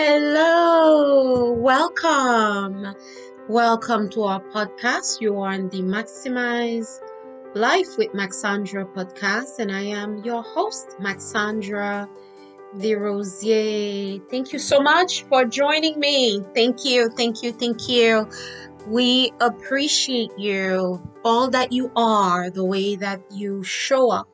Hello, welcome. Welcome to our podcast. You are on the Maximize Life with Maxandra podcast, and I am your host, Maxandra Desrosiers. Thank you so much for joining me. Thank you, thank you, thank you. We appreciate you, all that you are, the way that you show up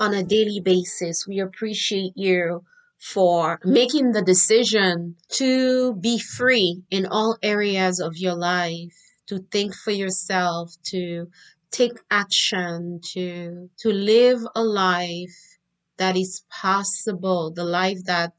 on a daily basis. We appreciate you for making the decision to be free in all areas of your life, to think for yourself, to take action, to, to live a life that is possible, the life that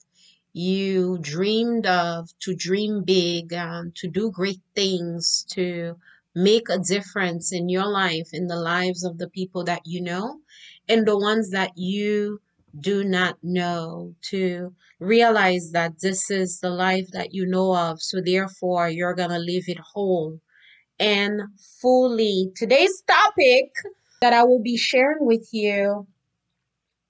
you dreamed of, to dream big, and to do great things, to make a difference in your life, in the lives of the people that you know, and the ones that you do not know, to realize that this is the life that you know of. So, therefore, you're going to live it whole and fully. Today's topic that I will be sharing with you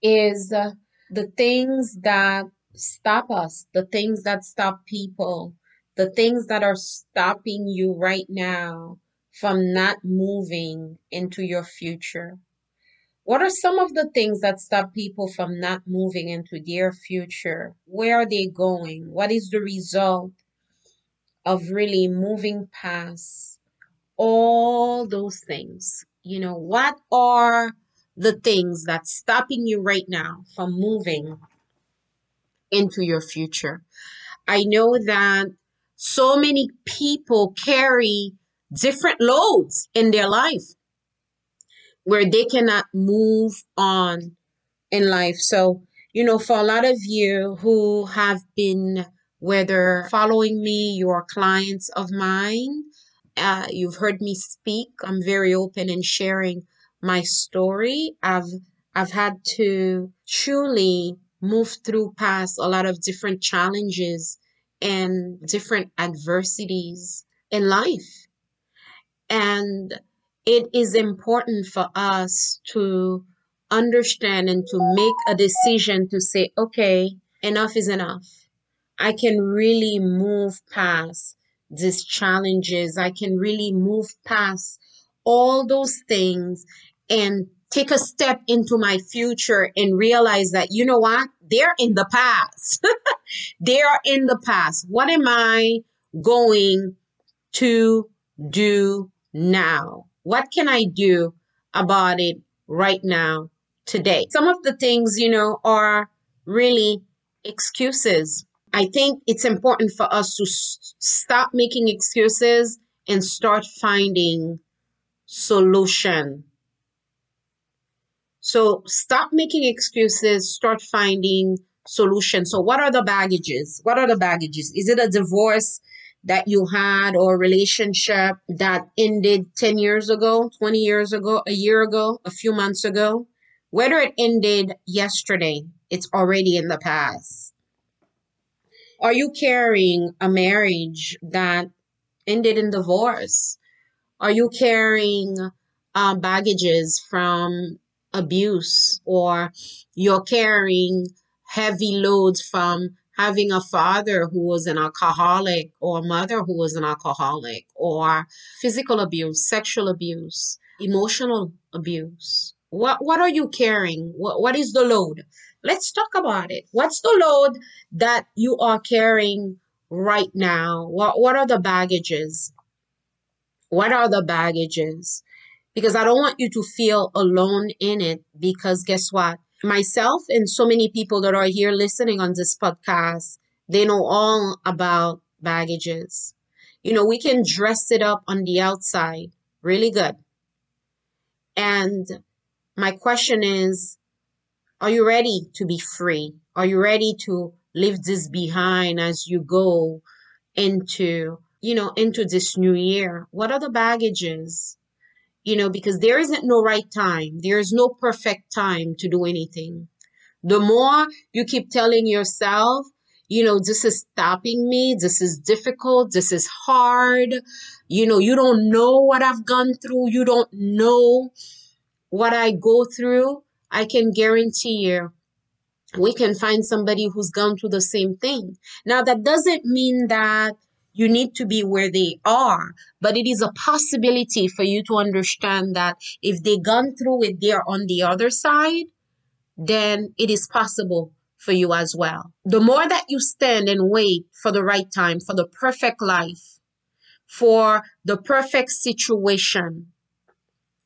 is uh, the things that stop us, the things that stop people, the things that are stopping you right now from not moving into your future. What are some of the things that stop people from not moving into their future? Where are they going? What is the result of really moving past all those things? You know, what are the things that's stopping you right now from moving into your future? I know that so many people carry different loads in their life where they cannot move on in life. So, you know, for a lot of you who have been, whether following me, you're clients of mine, uh, you've heard me speak. I'm very open in sharing my story. I've I've had to truly move through past a lot of different challenges and different adversities in life. And it is important for us to understand and to make a decision to say, okay, enough is enough. I can really move past these challenges. I can really move past all those things and take a step into my future and realize that, you know what? They're in the past. they are in the past. What am I going to do now? What can I do about it right now, today? Some of the things, you know, are really excuses. I think it's important for us to s- stop making excuses and start finding solution. So stop making excuses, start finding solution. So what are the baggages? What are the baggages? Is it a divorce? That you had or relationship that ended 10 years ago, 20 years ago, a year ago, a few months ago, whether it ended yesterday, it's already in the past. Are you carrying a marriage that ended in divorce? Are you carrying uh, baggages from abuse or you're carrying heavy loads from having a father who was an alcoholic or a mother who was an alcoholic or physical abuse, sexual abuse, emotional abuse. What what are you carrying? What what is the load? Let's talk about it. What's the load that you are carrying right now? What what are the baggages? What are the baggages? Because I don't want you to feel alone in it because guess what? Myself and so many people that are here listening on this podcast, they know all about baggages. You know, we can dress it up on the outside really good. And my question is Are you ready to be free? Are you ready to leave this behind as you go into, you know, into this new year? What are the baggages? You know, because there isn't no right time. There's no perfect time to do anything. The more you keep telling yourself, you know, this is stopping me, this is difficult, this is hard, you know, you don't know what I've gone through, you don't know what I go through, I can guarantee you we can find somebody who's gone through the same thing. Now, that doesn't mean that you need to be where they are, but it is a possibility for you to understand that if they gone through it, they're on the other side, then it is possible for you as well. The more that you stand and wait for the right time, for the perfect life, for the perfect situation,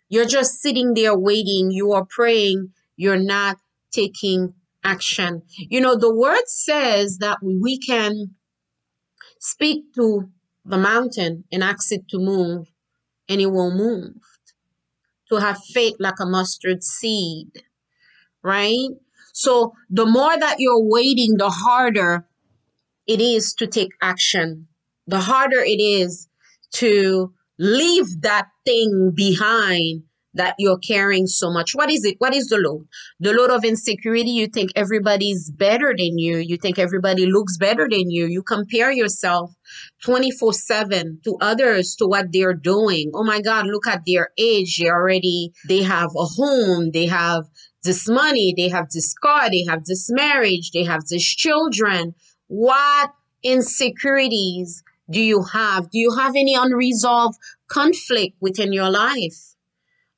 you're just sitting there waiting, you are praying, you're not taking action. You know, the word says that we can speak to the mountain and ask it to move, and it will move. To have faith like a mustard seed, right? So the more that you're waiting, the harder it is to take action. The harder it is to leave that thing behind that you're carrying so much. What is it? What is the load? The load of insecurity. You think everybody's better than you. You think everybody looks better than you. You compare yourself 24 7 to others, to what they're doing. Oh my God, look at their age. They already, they have a home. They have this money. They have this car. They have this marriage. They have this children. What insecurities do you have? Do you have any unresolved conflict within your life?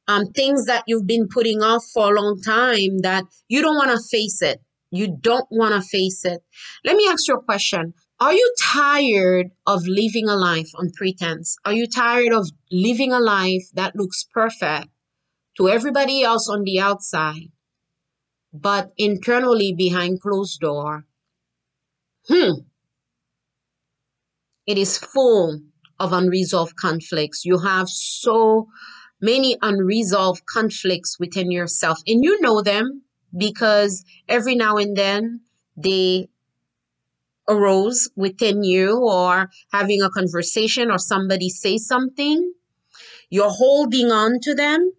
Um, things that you've been putting off for a long time that you don't want to face it. You don't want to face it. Let me ask you a question. Are you tired of living a life on pretense? Are you tired of living a life that looks perfect to everybody else on the outside, but internally behind closed door? Hmm. It is full of unresolved conflicts. You have so many unresolved conflicts within yourself. And you know them because every now and then they arose within you or having a conversation or somebody say something. You're holding on to them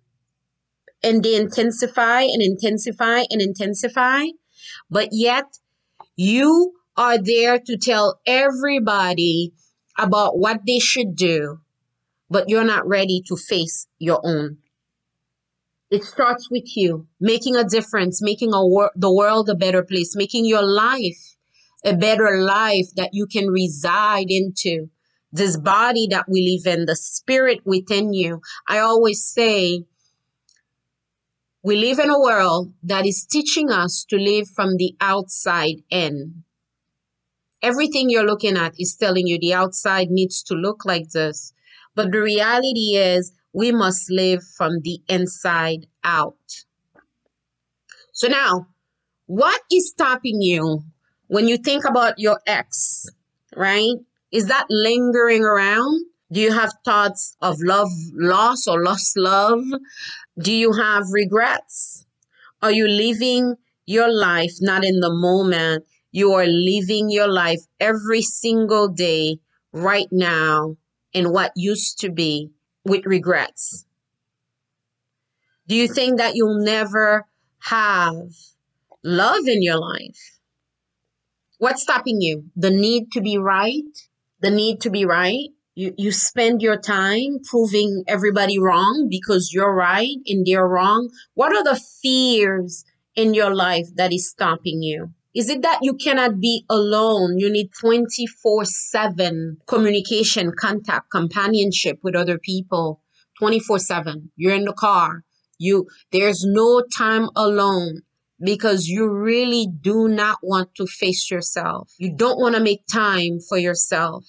and they intensify and intensify and intensify. But yet you are there to tell everybody about what they should do but you're not ready to face your own. It starts with you making a difference, making a wor- the world a better place, making your life a better life that you can reside into. This body that we live in, the spirit within you. I always say, we live in a world that is teaching us to live from the outside in. Everything you're looking at is telling you the outside needs to look like this. But the reality is, we must live from the inside out. So now, what is stopping you when you think about your ex, right? Is that lingering around? Do you have thoughts of love loss or lost love? Do you have regrets? Are you living your life not in the moment? You are living your life every single day right now in what used to be with regrets? Do you think that you'll never have love in your life? What's stopping you? The need to be right? The need to be right? You, you spend your time proving everybody wrong because you're right and they're wrong. What are the fears in your life that is stopping you? Is it that you cannot be alone? You need 24 7 communication, contact, companionship with other people 24 7. You're in the car. You, there's no time alone because you really do not want to face yourself. You don't want to make time for yourself.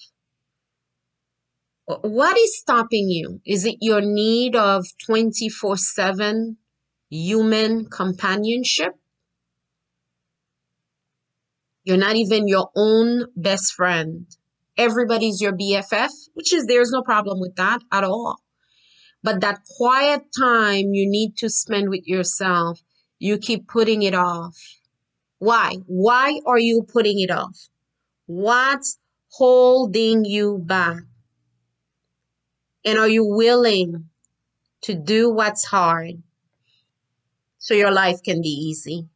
What is stopping you? Is it your need of 24 7 human companionship? You're not even your own best friend. Everybody's your BFF, which is there's no problem with that at all. But that quiet time you need to spend with yourself, you keep putting it off. Why? Why are you putting it off? What's holding you back? And are you willing to do what's hard so your life can be easy?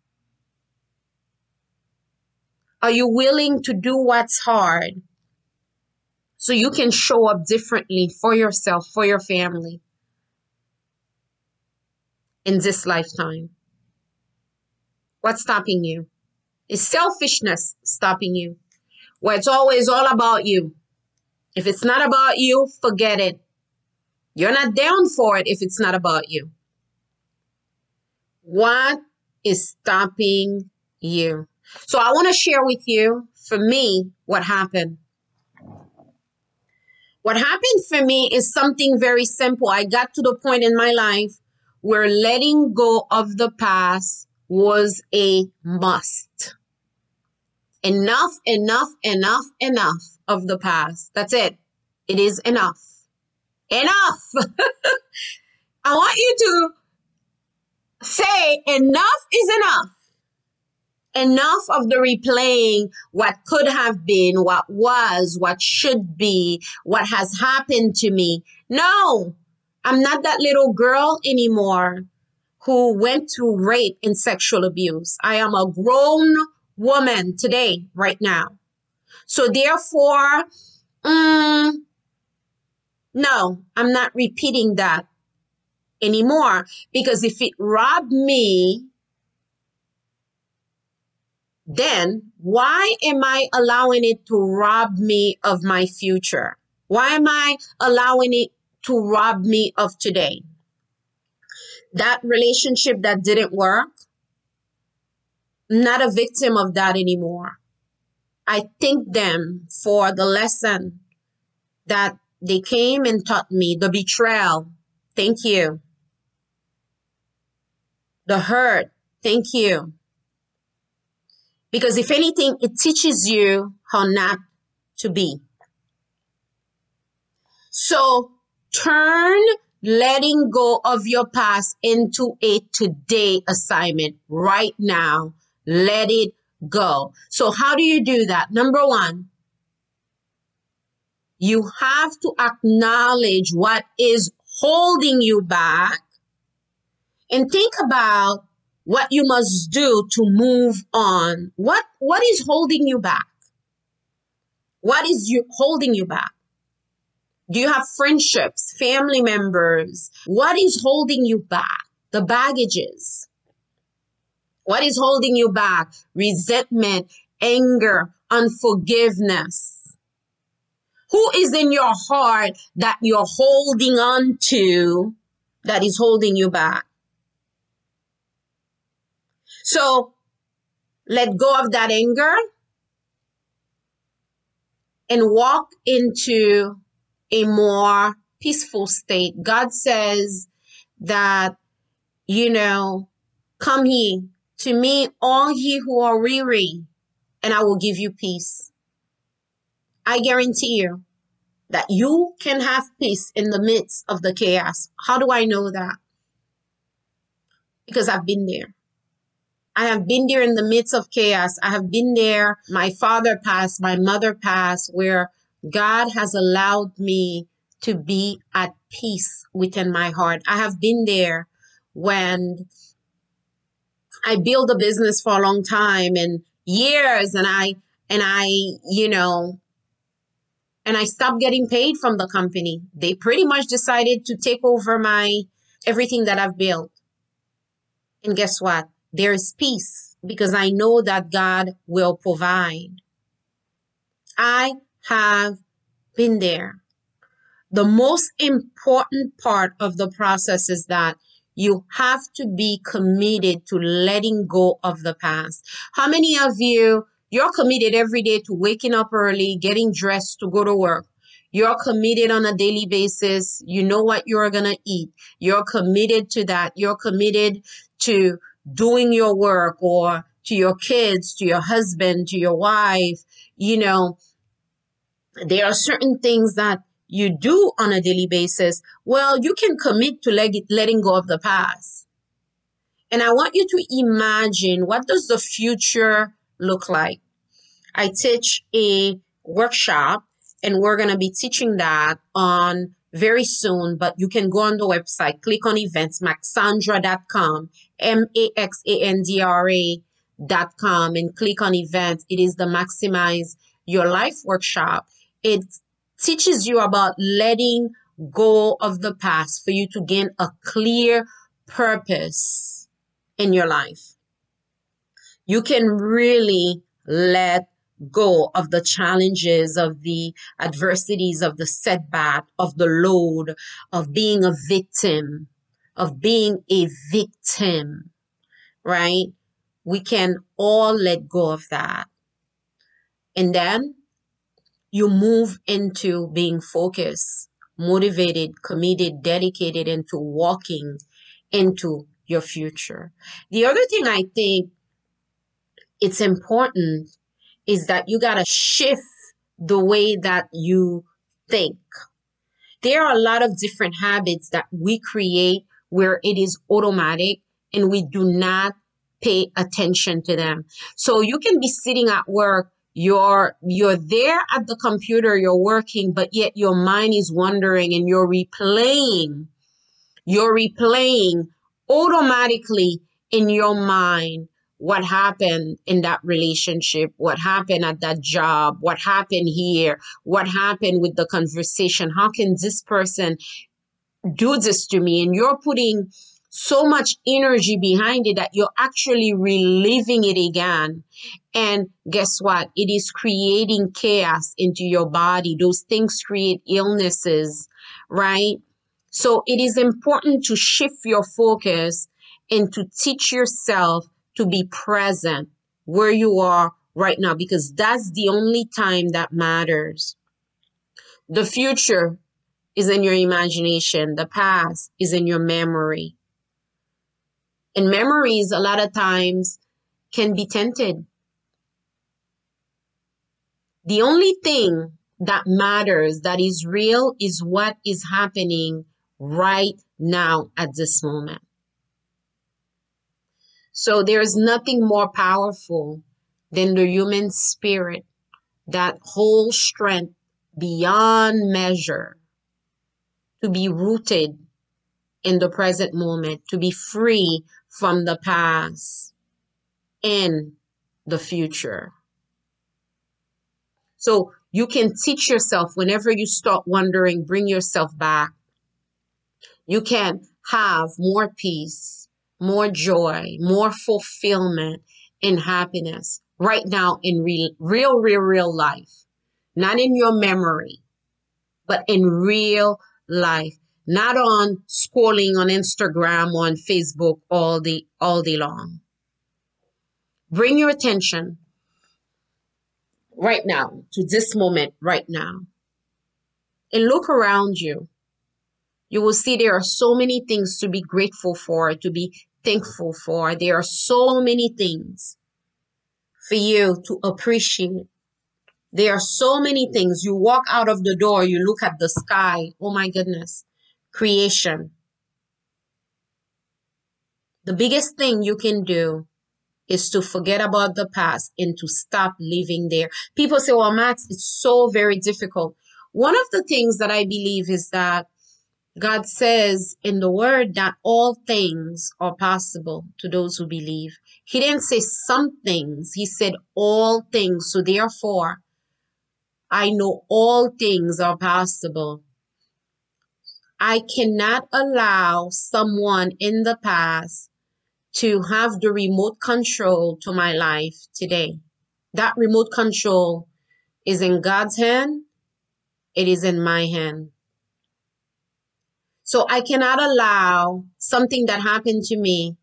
Are you willing to do what's hard so you can show up differently for yourself, for your family in this lifetime? What's stopping you? Is selfishness stopping you? Where it's always all about you. If it's not about you, forget it. You're not down for it if it's not about you. What is stopping you? So I want to share with you, for me, what happened. What happened for me is something very simple. I got to the point in my life where letting go of the past was a must. Enough, enough, enough, enough of the past. That's it. It is enough. Enough. I want you to say enough is enough enough of the replaying what could have been, what was, what should be, what has happened to me. No, I'm not that little girl anymore who went through rape and sexual abuse. I am a grown woman today, right now. So therefore, um, no, I'm not repeating that anymore because if it robbed me then why am I allowing it to rob me of my future? Why am I allowing it to rob me of today? That relationship that didn't work, I'm not a victim of that anymore. I thank them for the lesson that they came and taught me, the betrayal. Thank you. The hurt. Thank you. Because if anything, it teaches you how not to be. So turn letting go of your past into a today assignment right now. Let it go. So how do you do that? Number one, you have to acknowledge what is holding you back and think about what you must do to move on. What what is holding you back? What is you holding you back? Do you have friendships, family members? What is holding you back? The baggages. What is holding you back? Resentment, anger, unforgiveness. Who is in your heart that you're holding on to that is holding you back? So let go of that anger and walk into a more peaceful state. God says that, you know, come ye to me, all ye who are weary, and I will give you peace. I guarantee you that you can have peace in the midst of the chaos. How do I know that? Because I've been there. I have been there in the midst of chaos. I have been there. My father passed, my mother passed, where God has allowed me to be at peace within my heart. I have been there when I built a business for a long time and years and I and I, you know, and I stopped getting paid from the company. They pretty much decided to take over my everything that I've built. And guess what? There is peace because I know that God will provide. I have been there. The most important part of the process is that you have to be committed to letting go of the past. How many of you, you're committed every day to waking up early, getting dressed to go to work? You're committed on a daily basis. You know what you're going to eat. You're committed to that. You're committed to doing your work or to your kids, to your husband, to your wife, you know, there are certain things that you do on a daily basis. Well, you can commit to let letting go of the past. And I want you to imagine what does the future look like? I teach a workshop and we're going to be teaching that on very soon, but you can go on the website, click on events, maxandra.com, M-A-X-A-N-D-R-A dot com and click on events. It is the Maximize Your Life workshop. It teaches you about letting go of the past for you to gain a clear purpose in your life. you can really let go of the challenges, of the adversities, of the setback, of the load, of being a victim, of being a victim, right? We can all let go of that. And then you move into being focused, motivated, committed, dedicated into walking into your future. The other thing I think it's important is that you got to shift the way that you think. There are a lot of different habits that we create where it is automatic and we do not pay attention to them. So you can be sitting at work, you're you're there at the computer, you're working, but yet your mind is wandering and you're replaying. You're replaying automatically in your mind what happened in that relationship, what happened at that job, what happened here, what happened with the conversation. How can this person do this to me? And you're putting so much energy behind it that you're actually reliving it again. And guess what? It is creating chaos into your body. Those things create illnesses, right? So it is important to shift your focus and to teach yourself to be present where you are right now because that's the only time that matters. The future is in your imagination, the past is in your memory. And memories, a lot of times, can be tainted. The only thing that matters, that is real, is what is happening right now at this moment. So there's nothing more powerful than the human spirit that whole strength beyond measure to be rooted in the present moment, to be free from the past and the future. So you can teach yourself whenever you start wondering, bring yourself back. You can have more peace more joy, more fulfillment and happiness right now in real, real, real, life. Not in your memory, but in real life. Not on scrolling on Instagram, on Facebook all day, all day long. Bring your attention right now to this moment right now and look around you you will see there are so many things to be grateful for, to be thankful for. There are so many things for you to appreciate. There are so many things. You walk out of the door, you look at the sky. Oh my goodness. Creation. The biggest thing you can do is to forget about the past and to stop living there. People say, well, Max, it's so very difficult. One of the things that I believe is that God says in the word that all things are possible to those who believe. He didn't say some things, he said all things. So therefore, I know all things are possible. I cannot allow someone in the past to have the remote control to my life today. That remote control is in God's hand. It is in my hand. So I cannot allow something that happened to me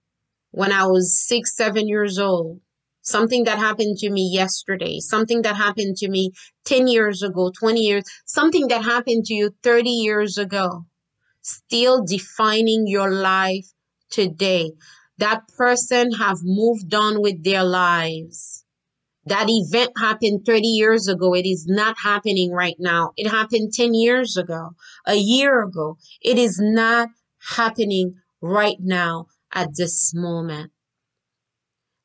when I was six, seven years old, something that happened to me yesterday, something that happened to me 10 years ago, 20 years, something that happened to you 30 years ago, still defining your life today. That person have moved on with their lives that event happened 30 years ago. It is not happening right now. It happened 10 years ago, a year ago. It is not happening right now at this moment.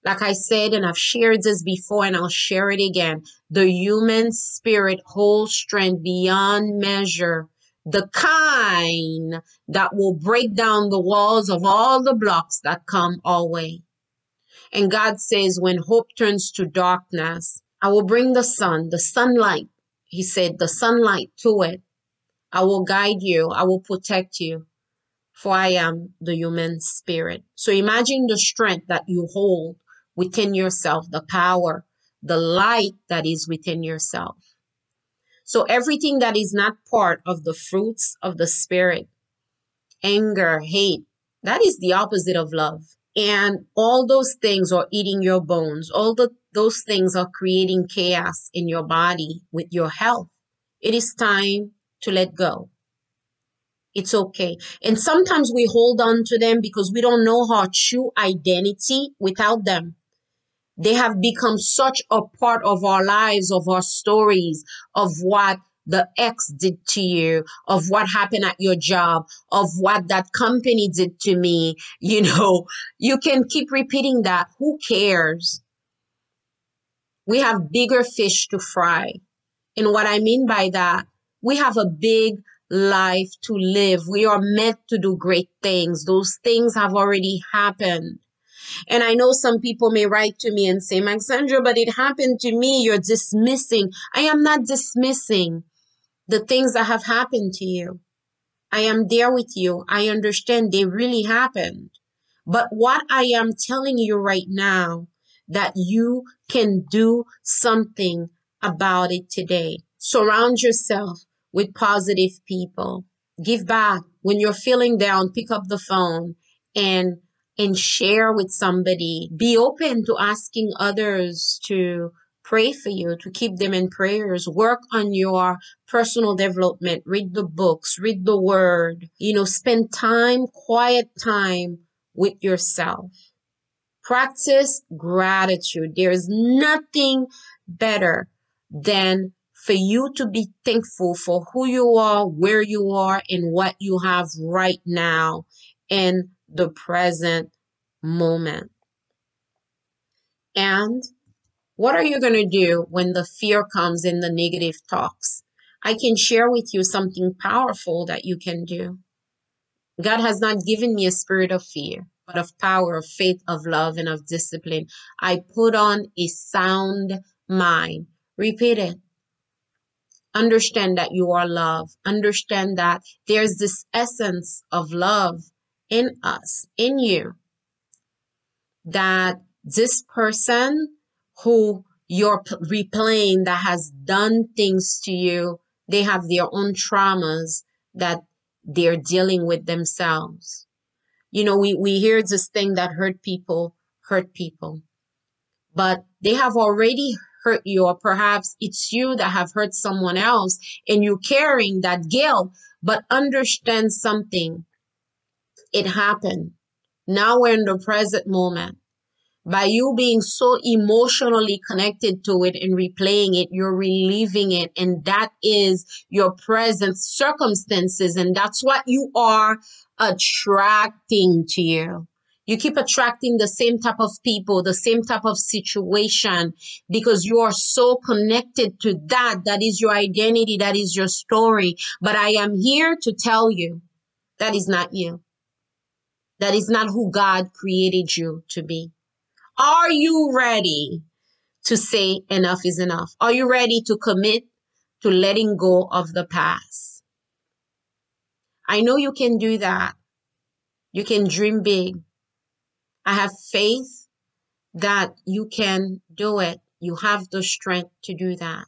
Like I said, and I've shared this before and I'll share it again. The human spirit holds strength beyond measure. The kind that will break down the walls of all the blocks that come our way. And God says, when hope turns to darkness, I will bring the sun, the sunlight. He said, the sunlight to it. I will guide you. I will protect you. For I am the human spirit. So imagine the strength that you hold within yourself, the power, the light that is within yourself. So everything that is not part of the fruits of the spirit, anger, hate, that is the opposite of love. And all those things are eating your bones. All the, those things are creating chaos in your body with your health. It is time to let go. It's okay. And sometimes we hold on to them because we don't know our true identity without them. They have become such a part of our lives, of our stories, of what the ex did to you, of what happened at your job, of what that company did to me. You know, you can keep repeating that. Who cares? We have bigger fish to fry. And what I mean by that, we have a big life to live. We are meant to do great things. Those things have already happened. And I know some people may write to me and say, Maxandra, but it happened to me. You're dismissing. I am not dismissing the things that have happened to you. I am there with you. I understand they really happened. But what I am telling you right now, that you can do something about it today. Surround yourself with positive people. Give back. When you're feeling down, pick up the phone and and share with somebody. Be open to asking others to pray for you, to keep them in prayers. Work on your personal development. Read the books, read the word. You know, spend time, quiet time with yourself. Practice gratitude. There is nothing better than for you to be thankful for who you are, where you are, and what you have right now in the present moment. And what are you going to do when the fear comes in the negative talks? I can share with you something powerful that you can do. God has not given me a spirit of fear, but of power, of faith, of love, and of discipline. I put on a sound mind. Repeat it. Understand that you are love. Understand that there's this essence of love in us, in you, that this person who you're replaying that has done things to you, they have their own traumas that they're dealing with themselves. You know, we, we hear this thing that hurt people, hurt people, but they have already hurt you, or perhaps it's you that have hurt someone else and you're carrying that guilt, but understand something. It happened. Now we're in the present moment by you being so emotionally connected to it and replaying it, you're reliving it. And that is your present circumstances. And that's what you are attracting to you. You keep attracting the same type of people, the same type of situation because you are so connected to that. That is your identity. That is your story. But I am here to tell you that is not you. That is not who God created you to be. Are you ready to say enough is enough? Are you ready to commit to letting go of the past? I know you can do that. You can dream big. I have faith that you can do it. You have the strength to do that.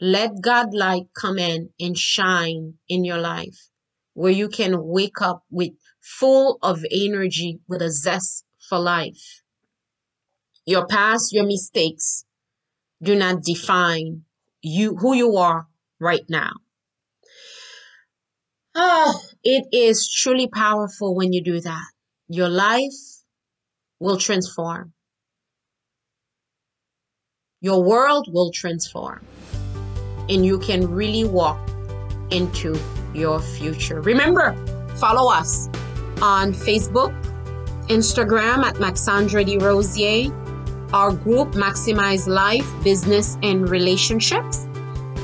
Let God light come in and shine in your life where you can wake up with full of energy with a zest for life. Your past, your mistakes do not define you who you are right now. Oh, it is truly powerful when you do that. Your life will transform. Your world will transform. And you can really walk into your future. Remember, follow us on Facebook, Instagram at Maxandra Desrosiers, our group Maximize Life, Business, and Relationships,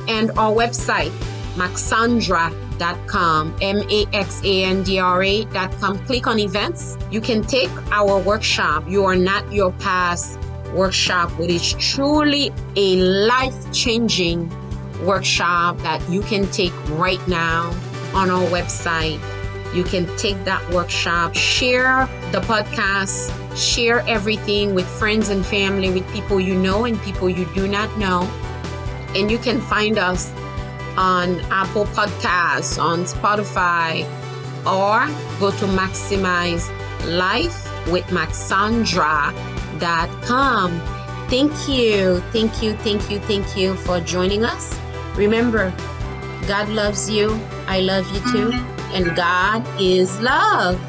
and our website, maxandra.com, M A X A N D R A.com. Click on events. You can take our workshop, You Are Not Your Past workshop, which is truly a life changing workshop that you can take right now on our website. You can take that workshop, share the podcast Share everything with friends and family, with people you know and people you do not know. And you can find us on Apple Podcasts, on Spotify, or go to Maximize Life with Maxandra.com. Thank you, thank you, thank you, thank you for joining us. Remember, God loves you. I love you too. And God is love.